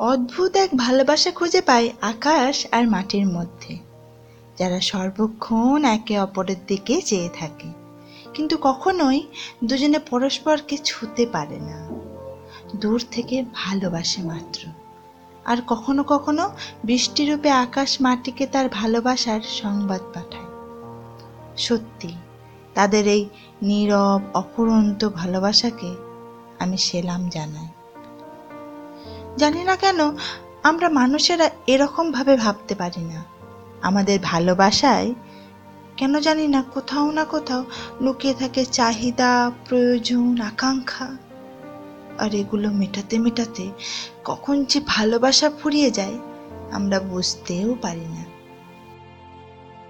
অদ্ভুত এক ভালোবাসা খুঁজে পাই আকাশ আর মাটির মধ্যে। যারা সর্বক্ষণ একে অপরের দিকে চেয়ে থাকে, কিন্তু কখনোই দুজনে পরস্পরকে ছুতে পারে না। দূর থেকে ভালোবাসে মাত্র। আর কখনো কখনো বৃষ্টিরূপে আকাশ মাটিকে তার ভালোবাসার সংবাদ পাঠায়। সত্যি, তাদের এই নীরব, অফুরন্ত ভালোবাসাকে আমি সেলাম জানাই। জানি না কেন, আমরা মানুষেরা এরকমভাবে ভাবতে পারি না। আমাদের ভালোবাসায় কেন জানি না কোথাও না কোথাও লুকিয়ে থাকে চাহিদা, প্রয়োজন, আকাঙ্ক্ষা। আর এগুলো মেটাতে মেটাতে কখন যে ভালোবাসা ফুরিয়ে যায়, আমরা বুঝতেও পারি না।